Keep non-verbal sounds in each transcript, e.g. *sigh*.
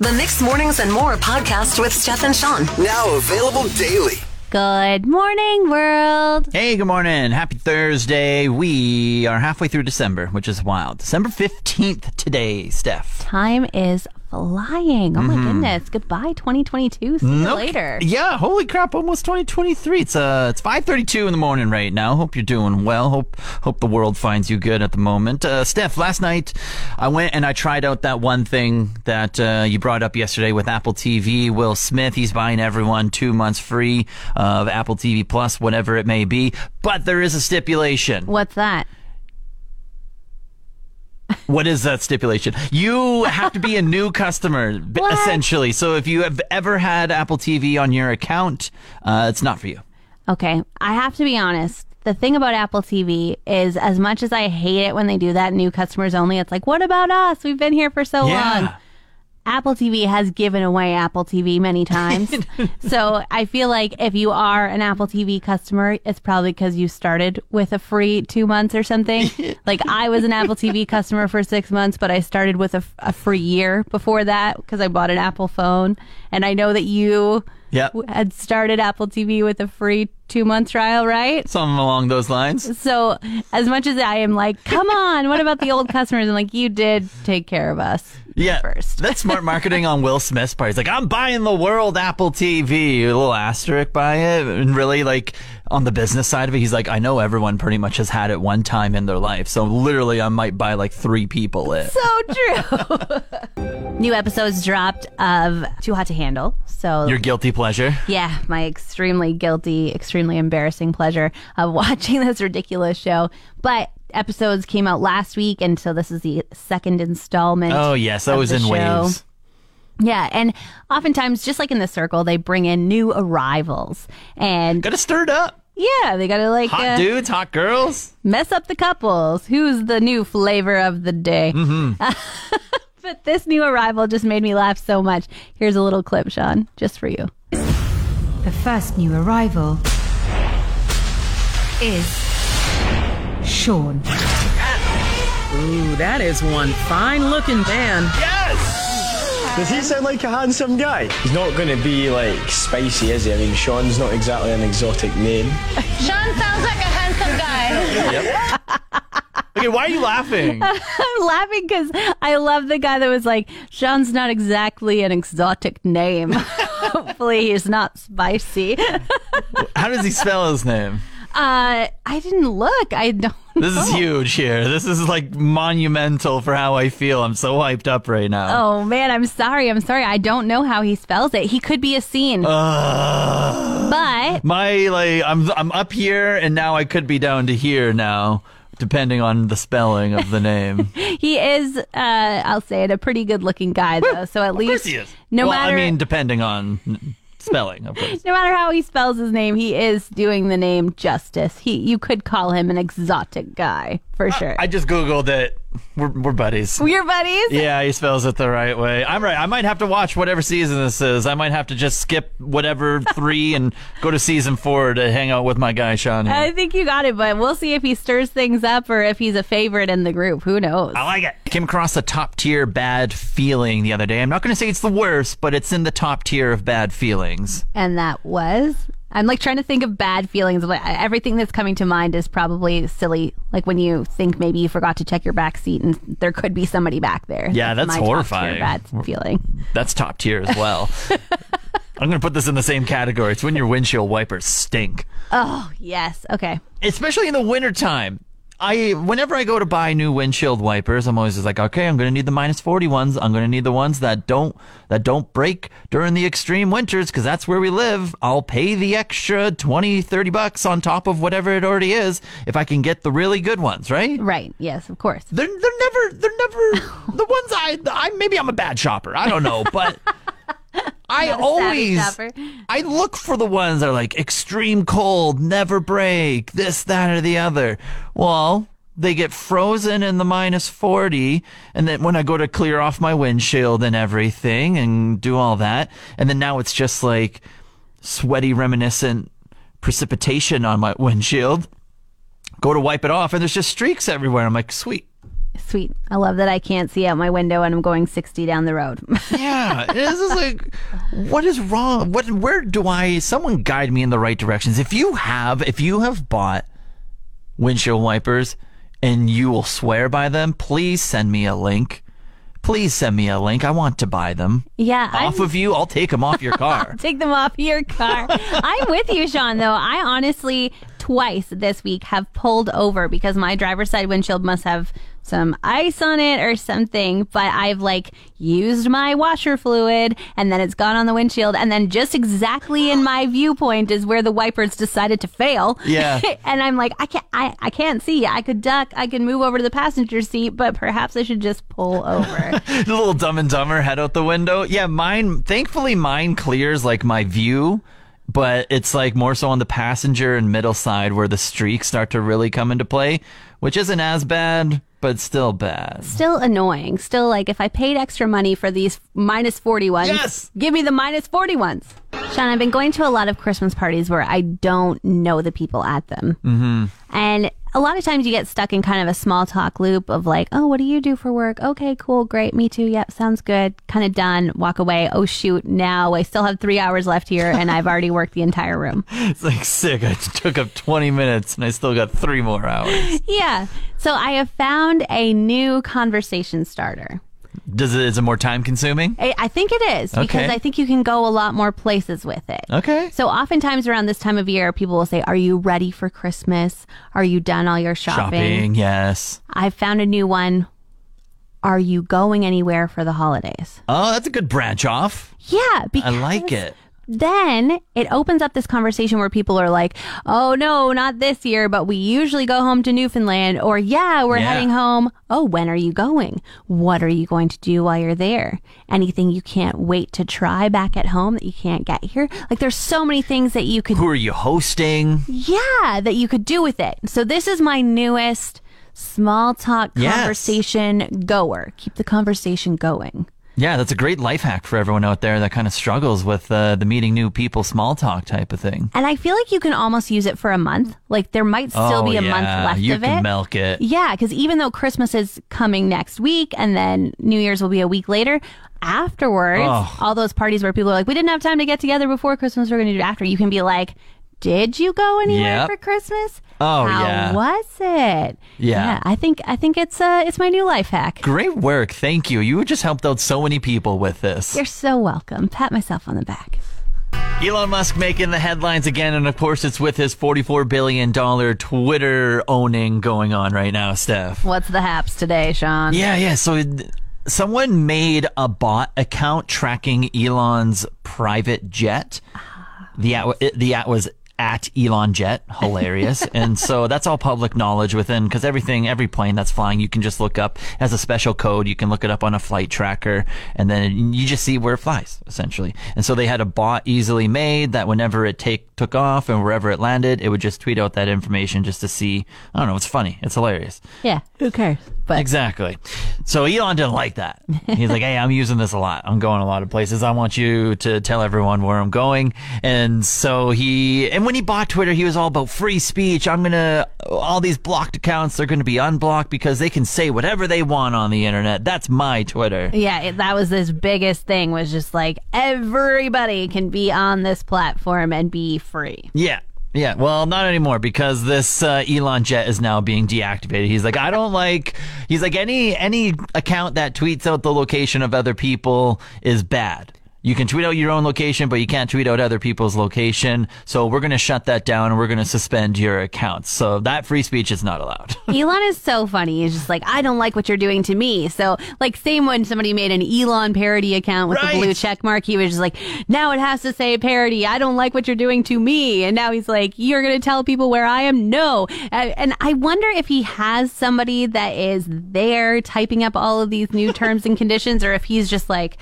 The Mixed Mornings and More podcast with Steph and Sean. Now available daily. Good morning, world. Hey, good morning. Happy Thursday. We are halfway through December, which is wild. December 15th today, Steph. Time is flying. Oh my goodness. Goodbye, 2022. See you Nope. later. Yeah, holy crap, almost 2023. It's uh it's 5:32 in the morning right now. Hope you're doing well. Hope hope the world finds you good at the moment. Uh Steph, last night I went and I tried out that one thing that uh, you brought up yesterday with Apple TV. Will Smith, he's buying everyone 2 months free of Apple TV Plus, whatever it may be. But there is a stipulation. What's that? What is that stipulation? You have to be a new customer, *laughs* essentially. So if you have ever had Apple TV on your account, uh, it's not for you. Okay, I have to be honest. The thing about Apple TV is, as much as I hate it when they do that, new customers only, it's like, what about us? We've been here for so long. Apple TV has given away Apple TV many *laughs* times. so I feel like if you are an Apple TV customer, it's probably because you started with a free two months or something. *laughs* like I was an Apple TV customer for six months, but I started with a, a free year before that because I bought an Apple phone. And I know that you Yep. had started Apple TV with a free two month trial, right? Something along those lines. So as much as I am like, come on, what about the old customers? I'm like, you did take care of us. Yeah. First. That's *laughs* smart marketing on Will Smith's part. He's like, I'm buying the world Apple TV. A little asterisk by it. And really, like, on the business side of it, he's like, I know everyone pretty much has had it one time in their life. So literally, I might buy like three people it. So true. *laughs* New episodes dropped of Too Hot to Handle. So Your guilty pleasure. yeah, my extremely guilty, extremely embarrassing pleasure of *laughs* watching this ridiculous show. But episodes came out last week, and so this is the second installment. Oh, yes. That was in show. waves. Yeah, and oftentimes, just like in the circle, they bring in new arrivals, and Gotta stir it up. Yeah, they gotta like Hot uh, dudes, hot girls. mess up the couples. Who's the new flavor of the day? Mm-hmm. *laughs* but this new arrival just made me laugh so much. Here's a little clip, Sean, just for you. The first new arrival is Sean. Ooh, that is one fine looking man. Does he sound like a handsome guy? He's not going to be like spicy, is he? I mean, Sean's not exactly an exotic name. *laughs* Sean sounds like a handsome guy. *laughs* Okay, why are you laughing? *laughs* I'm laughing because I love the guy that was like, Sean's not exactly an exotic name. Hopefully, he's not spicy. How does he spell his name? Uh, I didn't look. I don't. This is know. huge here. This is like monumental for how I feel. I'm so hyped up right now. Oh man, I'm sorry. I'm sorry. I don't know how he spells it. He could be a scene, Ugh. but my like, I'm I'm up here, and now I could be down to here now, depending on the spelling of the name. *laughs* he is. Uh, I'll say it. A pretty good looking guy though. So at of course least, he is. no well, matter. I mean, depending on spelling, of course. no matter how he spells his name, he is doing the name justice. He, you could call him an exotic guy for sure. I just googled it. We're we're buddies. We're buddies. Yeah, he spells it the right way. I'm right. I might have to watch whatever season this is. I might have to just skip whatever *laughs* three and go to season four to hang out with my guy Sean. Here. I think you got it, but we'll see if he stirs things up or if he's a favorite in the group. Who knows? I like it. Came across a top tier bad feeling the other day. I'm not going to say it's the worst, but it's in the top tier of bad feelings. And that was. I'm like trying to think of bad feelings. But everything that's coming to mind is probably silly. Like when you think maybe you forgot to check your back seat and there could be somebody back there. Yeah, That's that's horrifying. Bad feeling. That's top tier as well. *laughs* I'm going to put this in the same category. It's when your windshield wipers stink. Oh yes. Okay. especially in the wintertime. I whenever I go to buy new windshield wipers, I'm always just like, okay, I'm going to need the minus 40 ones. I'm going to need the ones that don't that don't break during the extreme winters because that's where we live. I'll pay the extra 20, 30 bucks on top of whatever it already is if I can get the really good ones, right? Right. Yes, of course. They're they're never they're never *laughs* the ones I I maybe I'm a bad shopper. I don't know, but *laughs* I Not a savvy always. I look for the ones that are like extreme cold, never break, this, that, or the other. Well, they get frozen in the minus 40. And then when I go to clear off my windshield and everything and do all that, and then now it's just like sweaty, reminiscent precipitation on my *laughs* windshield. Go to wipe it off, and there's just streaks everywhere. I'm like, sweet. Sweet. I love that I can't see out my window and I'm going 60 down the road. *laughs* Yeah, this is like, what is wrong? What? Where do I? Someone guide me in the right directions. If you have, if you have bought windshield wipers and you will swear by them, please send me a link. Please send me a link. I want to buy them. yeah. Off I'm- of you, I'll take them off your car. *laughs* Take them off your car. *laughs* I'm with you, Sean, though. I honestly, twice this week, have pulled over because my driver's side windshield must have some ice on it or something, but I've like used my washer fluid and then it's gone on the windshield. And then just exactly in my *gasps* viewpoint is where the wipers decided to fail. Yeah. *laughs* and I'm like, I can't, I, I can't see. I could duck. I could move over to the passenger seat, but perhaps I should just pull *laughs* over. the little dumb and dumber head out the window. Yeah, mine, thankfully, mine clears like my view, but it's like more so on the passenger and middle side where the streaks start to really come into play, which isn't as bad, but still bad. still annoying. Still like if I paid extra money for these minus 40 ones, Yes! give me the minus 40 ones. Sean, I've been going to a lot of Christmas parties where I don't know the people at them. Mm-hmm. And a lot of times you get stuck in kind of a small talk loop of like, oh, what do you do for work? Okay, cool, great, me too. Yep, sounds good. Kind of done. Walk away. Oh, shoot, now I still have three hours left here and I've already worked the entire room. *laughs* It's like sick. I took up 20 minutes and I still got three more hours. *laughs* Yeah. So I have found a new conversation starter. Does it, is it more time consuming? I I think it is because I think you can go a lot more places with it. Okay. So oftentimes around this time of year, people will say, "Are you ready for Christmas? Are you done all your shopping?" Shopping, yes. I found a new one. Are you going anywhere for the holidays? Oh, that's a good branch off. Yeah, because I like it. Then it opens up this conversation where people are like, "Oh no, not this year, but we usually go home to Newfoundland." Or, "Yeah, we're Yeah. heading home." "Oh, when are you going? What are you going to do while you're there? Anything you can't wait to try back at home that you can't get here?" Like there's so many things that you could Who are you hosting? yeah, that you could do with it. So this is my newest small talk Yes. conversation goer. Keep the conversation going. Yeah, that's a great life hack for everyone out there that kind of struggles with uh, the meeting new people small talk type of thing. And I feel like you can almost use it for a month. Like there might still oh, be a yeah. month left you of can it. milk it. Yeah, because even though Christmas is coming next week and then New Year's will be a week later, afterwards, Oh. all those parties where people are like, we didn't have time to get together before Christmas, we're going to do it after, you can be like, did you go anywhere Yep. for Christmas? Oh, How yeah. was it? Yeah. I think I think it's uh it's my new life hack. Great work. Thank you. You just helped out so many people with this. You're so welcome. Pat myself on the back. Elon Musk making the headlines again, and of course, it's with his $44 billion Twitter owning going on right now, Steph. What's the haps today, Sean? Yeah, yeah. So someone made a bot account tracking Elon's private jet. The at, it- the at was at Elon Jet, hilarious, *laughs* and so that's all public knowledge within because everything, every plane that's flying, you can just look up has a special code. You can look it up on a flight tracker, and then you just see where it flies essentially. And so they had a bot easily made that whenever it take took off and wherever it landed, it would just tweet out that information just to see. I don't know. It's funny. It's hilarious. Yeah. Who cares? But Exactly. So Elon didn't like that. He's like, hey, I'm using this a lot. I'm going a lot of places. I want you to tell everyone where I'm going. And so he, and when he bought Twitter, he was all about free speech. I'm going to, all these blocked accounts, they're going to be unblocked because they can say whatever they want on the internet. That's my Twitter. yeah, it, that was his biggest thing was just like everybody can be on this platform and be free. Yeah. Yeah, well, not anymore because this uh, Elon Jet is now being deactivated. He's like, I don't like. He's like, any any account that tweets out the location of other people is bad. You can tweet out your own location, but you can't tweet out other people's location. So we're going to shut that down and we're going to suspend your accounts. So that free speech is not allowed. *laughs* Elon is so funny. He's just like, I don't like what you're doing to me. So, like, same when somebody made an Elon parody account with Right. the blue check mark, he was just like, now it has to say parody. I don't like what you're doing to me. And now he's like, you're going to tell people where I am? No. And I wonder if he has somebody that is there typing up all of these new terms and conditions, or if he's just like,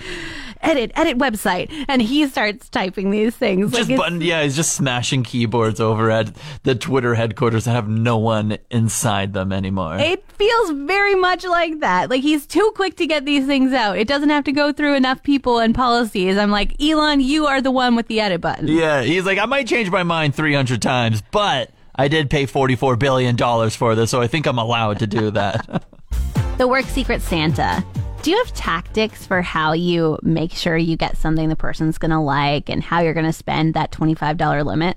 edit, edit website. And he starts typing these things. just like, button, yeah, he's just smashing keyboards over at the Twitter headquarters that have no one inside them anymore. It feels very much like that. Like he's too quick to get these things out. It doesn't have to go through enough people and policies. I'm like, Elon, you are the one with the edit button. Yeah, he's like, I might change my mind 300 times, but I did pay $44 billion for this, so I think I'm allowed to do that. *laughs* The work secret Santa. Do you have tactics for how you make sure you get something the person's going to like and how you're going to spend that $25 limit?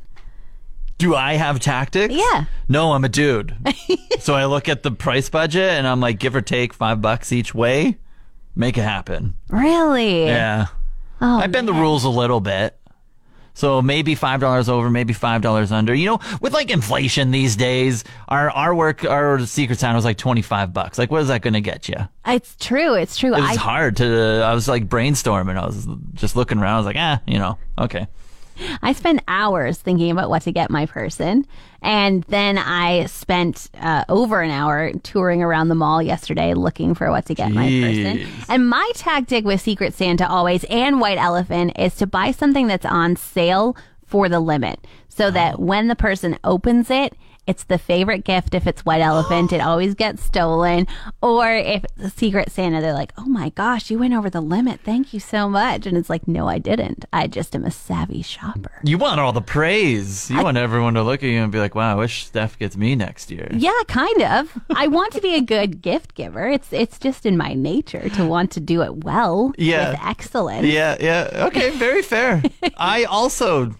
do I have tactics? Yeah. No, I'm a dude. *laughs* so I look at the price budget and I'm like, give or take five bucks each way, make it happen. Really? Yeah. Oh, I bend the rules a little bit. So maybe five dollars over, maybe five dollars under. You know, with like inflation these days, our our work our Secret Santa was like twenty five bucks. Like, what is that going to get you? It's true. It's true. It was I, hard to. I was like brainstorming. I was just looking around. I was like, ah, you know, okay. I spent hours thinking about what to get my person. And then I spent uh, over an hour touring around the mall yesterday looking for what to get my person. And my tactic with Secret Santa always and White Elephant is to buy something that's on sale for the limit so that when the person opens it, it's the favorite gift. If it's White Elephant, it *gasps* always gets stolen. Or if it's Secret Santa, they're like, oh my gosh, you went over the limit. Thank you so much. And it's like, no, I didn't. I just am a savvy shopper. You want all the praise. You want everyone to look at you and be like, wow, I wish Steph gets me next year. Yeah, kind of. I want to be a good gift giver. It's it's just in my nature to want to do it well Yeah. with excellence. Yeah, yeah. Okay, very fair. *laughs* I also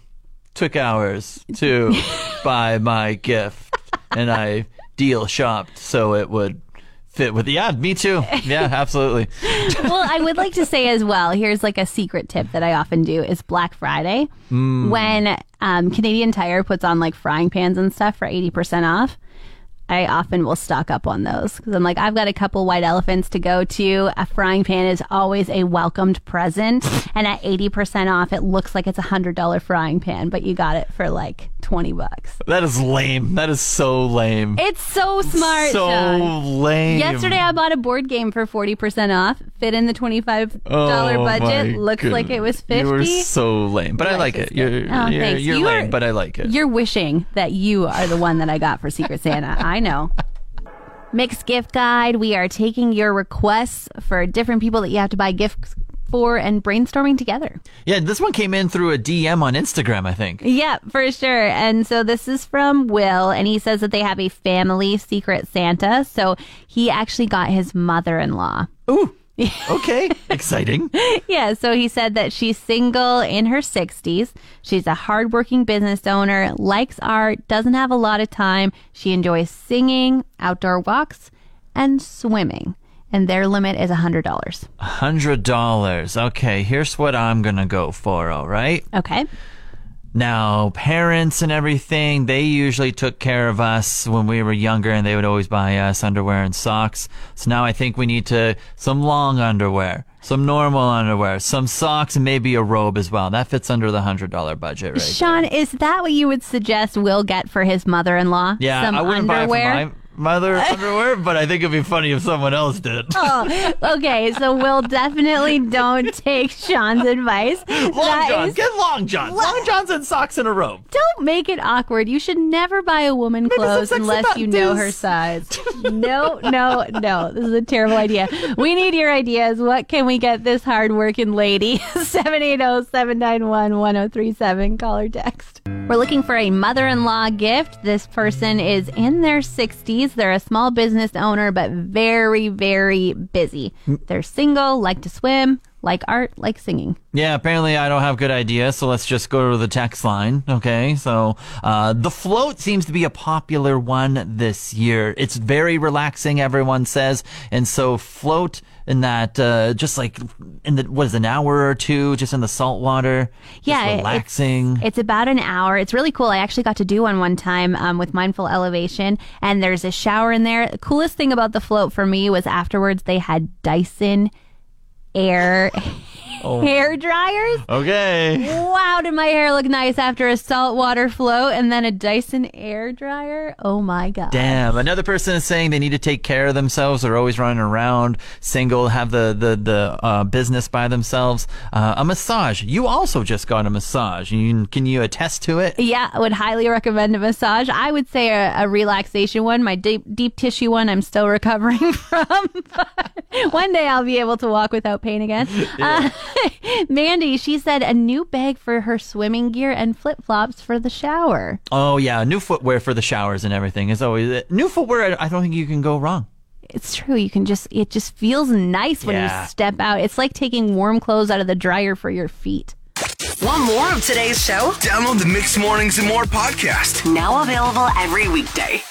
took hours to *laughs* buy my gift and I deal shopped so it would fit with the ad. yeah, me too. Yeah, *laughs* absolutely. well, I would like to say as well. Here's like a secret tip that I often do is Black Friday when um, Canadian Tire puts on like frying pans and stuff for eighty percent off. I often will stock up on those because I'm like, I've got a couple white elephants to go to. A frying pan is always a welcomed present. and at 80% off, it looks like it's a $100 frying pan, but you got it for like 20 bucks. That is lame. That is so lame. It's so smart. so Sean. lame. Yesterday, I bought a board game for 40% off, fit in the $25 Oh, budget. Looks like it was 50 You were so lame, but I like it. You're, Oh, you're, thanks. you're You lame, are- but I like it. You're wishing that you are the one that I got for Secret Santa. I know. *laughs* Mixed gift guide. We are taking your requests for different people that you have to buy gifts for and brainstorming together. Yeah, this one came in through a DM on Instagram, I think. Yeah, for sure. And so this is from Will, and he says that they have a family secret Santa. So he actually got his mother in law. Ooh. *laughs* Okay. Exciting. *laughs* Yeah, so he said that she's single in her 60s. She's a hardworking business owner, likes art, doesn't have a lot of time. She enjoys singing, outdoor walks, and swimming. And their limit is $100. Hundred dollars. Okay, here's what I'm gonna go for. All right. Okay. Now, parents and everything, they usually took care of us when we were younger and they would always buy us underwear and socks. So now I think we need to, some long underwear, some normal underwear, some socks, and maybe a robe as well. That fits under the hundred dollar budget, right? Sean, is that what you would suggest Will get for his mother in law? Yeah, Some I wouldn't underwear? buy it for my mother *laughs* underwear, but I think it'd be funny if someone else did. *laughs* Oh, okay, so we'll definitely don't take Sean's advice. Long That John, is- get Long John. Long Johns and socks and a robe. Don't make it awkward. You should never buy a woman some clothes unless you know her size. *laughs* no, no, no. This is a terrible idea. We need your ideas. What can we get this hardworking lady? 780-791-1037. Call or text. We're looking for a mother-in-law gift. This person is in their 60s. They're a small business owner, but very, very busy. They're single, like to swim, like art, like singing. Yeah, apparently I don't have good ideas, so let's just go to the text line. Okay, so uh, the float seems to be a popular one this year. It's very relaxing, everyone says, and so float in that uh, just like in the what is it, an hour or two, just in the salt water. Yeah, just relaxing. It's, it's about an hour. It's really cool. I actually got to do one one time um, with Mindful Elevation, and there's a shower in there. The coolest thing about the float for me was afterwards they had Dyson air Oh. hair dryers. okay. Wow, did my hair look nice after a saltwater float and then a Dyson air dryer? Oh my god. Damn. Another person is saying they need to take care of themselves. They're always running around, single, have the the the uh, business by themselves. Uh, a massage. You also just got a massage. You, can you attest to it? Yeah, I would highly recommend a massage. I would say a, a relaxation one. My deep deep tissue one, I'm still recovering *laughs* from. One day I'll be able to walk without pain again. Uh, *laughs* Mandy, she said a new bag for her swimming gear and flip flops for the shower. Oh yeah, new footwear for the showers and everything is always new footwear. I, I don't think you can go wrong. It's true. You can just it just feels nice when Yeah. you step out. It's like taking warm clothes out of the dryer for your feet. Want more of today's show? Download the Mixed Mornings and More podcast. Now available every weekday.